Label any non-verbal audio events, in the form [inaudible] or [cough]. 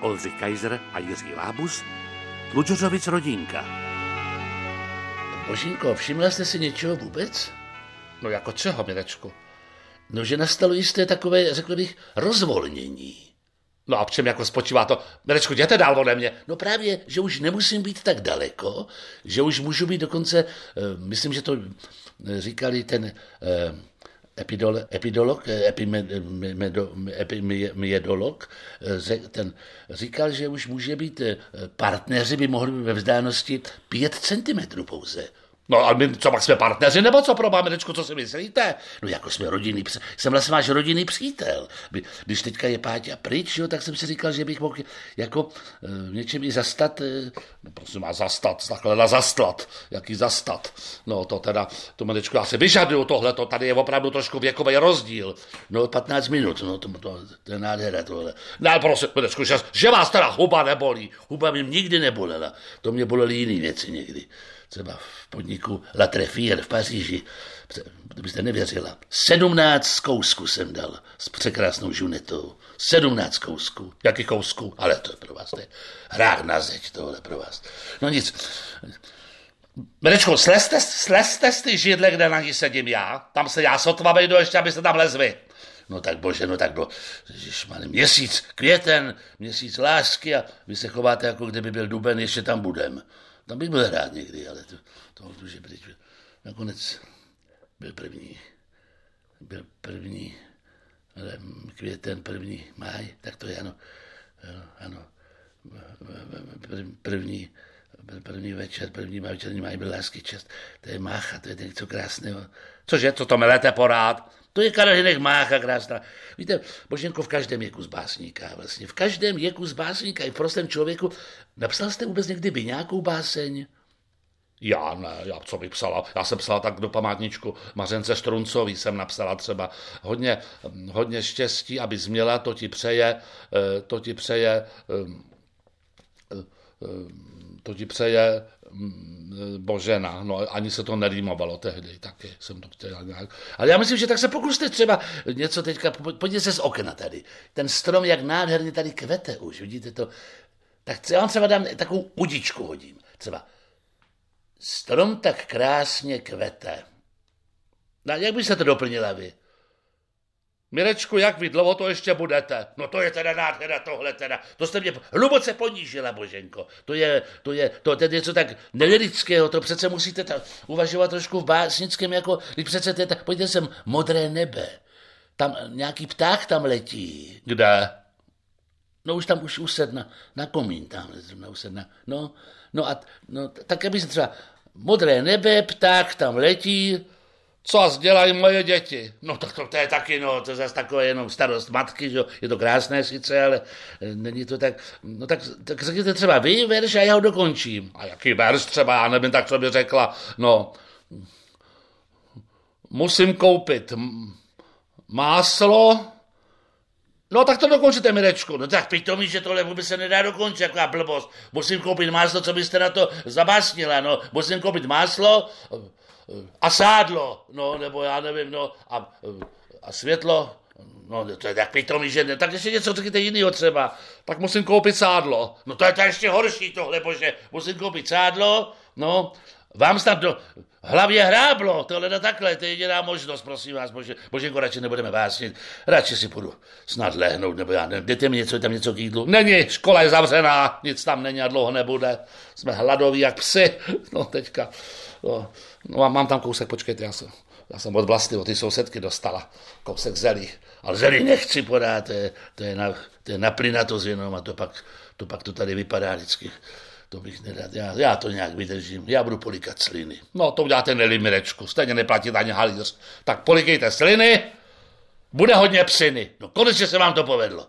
Olzy Kaiser a Jiří Lábus, Tlučořovic rodinka. Božinko, všimla jste si něčeho vůbec? No jako čeho, Mirečku? No, že nastalo jisté takové, řekl bych, rozvolnění. No a v čem jako spočívá to? Mirečku, jděte dál ode mě. No právě, že už nemusím být tak daleko, že už můžu být dokonce, eh, myslím, že to eh, říkali ten eh, epidolo, epidolog, epimedolog, ten říkal, že už může být partneři, by mohli být ve vzdálenosti 5 cm pouze. No a my, co pak jsme partneři, nebo co pro Mirečku, co si myslíte? No jako jsme rodinný, jsem vlastně váš rodinný přítel. Když teďka je Páťa pryč, jo, tak jsem si říkal, že bych mohl jako v něčem i zastat. No prosím má zastat, takhle na zastlat, jaký zastat. No to teda, to Mirečku, já si vyžaduju tohle, to tady je opravdu trošku věkový rozdíl. No 15 minut, no to, to, to je nádhera tohle. Ne, prosím, Mirečku, že, že vás teda huba nebolí. Huba mi nikdy nebolela, to mě bolely jiné věci někdy třeba v podniku La Treffier v Paříži, to byste nevěřila, 17 kousků jsem dal s překrásnou žunetou. 17 kousků. Jaký kousků? Ale to je pro vás, to je hrách na zeď, tohle pro vás. No nic. Mirečko, slezte, slezte z ty židle, kde na ní sedím já. Tam se já sotva vejdu, ještě abyste tam lezli. No tak bože, no tak do ježišmane, měsíc květen, měsíc lásky a vy se chováte, jako kdyby byl duben, ještě tam budem. Tam bych byl rád někdy, ale to, to už je pryč. Nakonec byl první, byl první květen, první máj, tak to je ano, ano, první, první večer, první večerní máj byl lásky čest. To je mácha, to je něco krásného. Cože, co to melete porád? To je Karolinek Mácha krásná. Víte, Boženko, v každém je kus básníka. Vlastně v každém je kus básníka. I v prostém člověku. Napsal jste vůbec někdy vy nějakou báseň? Já ne, já co bych psala? Já jsem psala tak do památničku Mařence Štruncovi jsem napsala třeba hodně, hodně štěstí, aby změla, to ti přeje, eh, to ti přeje, eh, eh, to ti přeje Mm, Božena, no ani se to nerýmovalo tehdy, taky jsem to chtěl nějak. Ale já myslím, že tak se pokuste třeba něco teďka, pojďte se z okna tady. Ten strom, jak nádherně tady kvete už, vidíte to. Tak já vám třeba dám takovou udičku hodím. Třeba strom tak krásně kvete. No, jak by se to doplnila vy? Mirečku, jak vy dlouho to ještě budete? No to je teda nádhera tohle teda. To jste mě hluboce ponížila, Boženko. To je, to je, to je něco tak nelirického, to přece musíte ta, uvažovat trošku v básnickém, jako, když přece to je tak, pojďte sem, modré nebe. Tam nějaký pták tam letí. Kde? No už tam už used na, komín, tam zrovna used na, no, no a, no, tak aby se třeba modré nebe, pták tam letí, co dělají moje děti? No tak to, to je taky, no, to je zase takové jenom starost matky, že je to krásné sice, ale eh, není to tak, no tak, tak řekněte třeba vy verš a já ho dokončím. A jaký verš třeba, já nevím, tak co by řekla, no, musím koupit máslo, No tak to dokončíte, Mirečku. No tak mi, že tohle vůbec se nedá dokončit, jaká blbost. Musím koupit máslo, co byste na to zabásnila, no. Musím koupit máslo, a sádlo, no, nebo já nevím, no, a, a světlo, no, to je tak pitomý, že ne, tak ještě něco řekněte jiného třeba, tak musím koupit sádlo. No to je to ještě horší tohle, bože, musím koupit sádlo, no, vám snad do hlavě hráblo, tohle takhle, to je jediná možnost, prosím vás, bože, boženko, radši nebudeme vásnit, radši si půjdu snad lehnout, nebo já nevím, dejte mi něco, je tam něco k jídlu. Není, škola je zavřená, nic tam není a dlouho nebude, jsme hladoví jak psy, [laughs] no teďka, no, no a mám tam kousek, počkejte, já jsem, já jsem od vlasti, od ty sousedky dostala kousek zelí, ale zelí nechci podat, to je, to je, na, to je na plynatost jenom a to pak, to pak to tady vypadá vždycky to bych nedal. Já, já to nějak vydržím. Já budu polikat sliny. No, to uděláte nelimirečku. Stejně neplatit ani halíř. Tak polikejte sliny, bude hodně psiny. No konečně se vám to povedlo.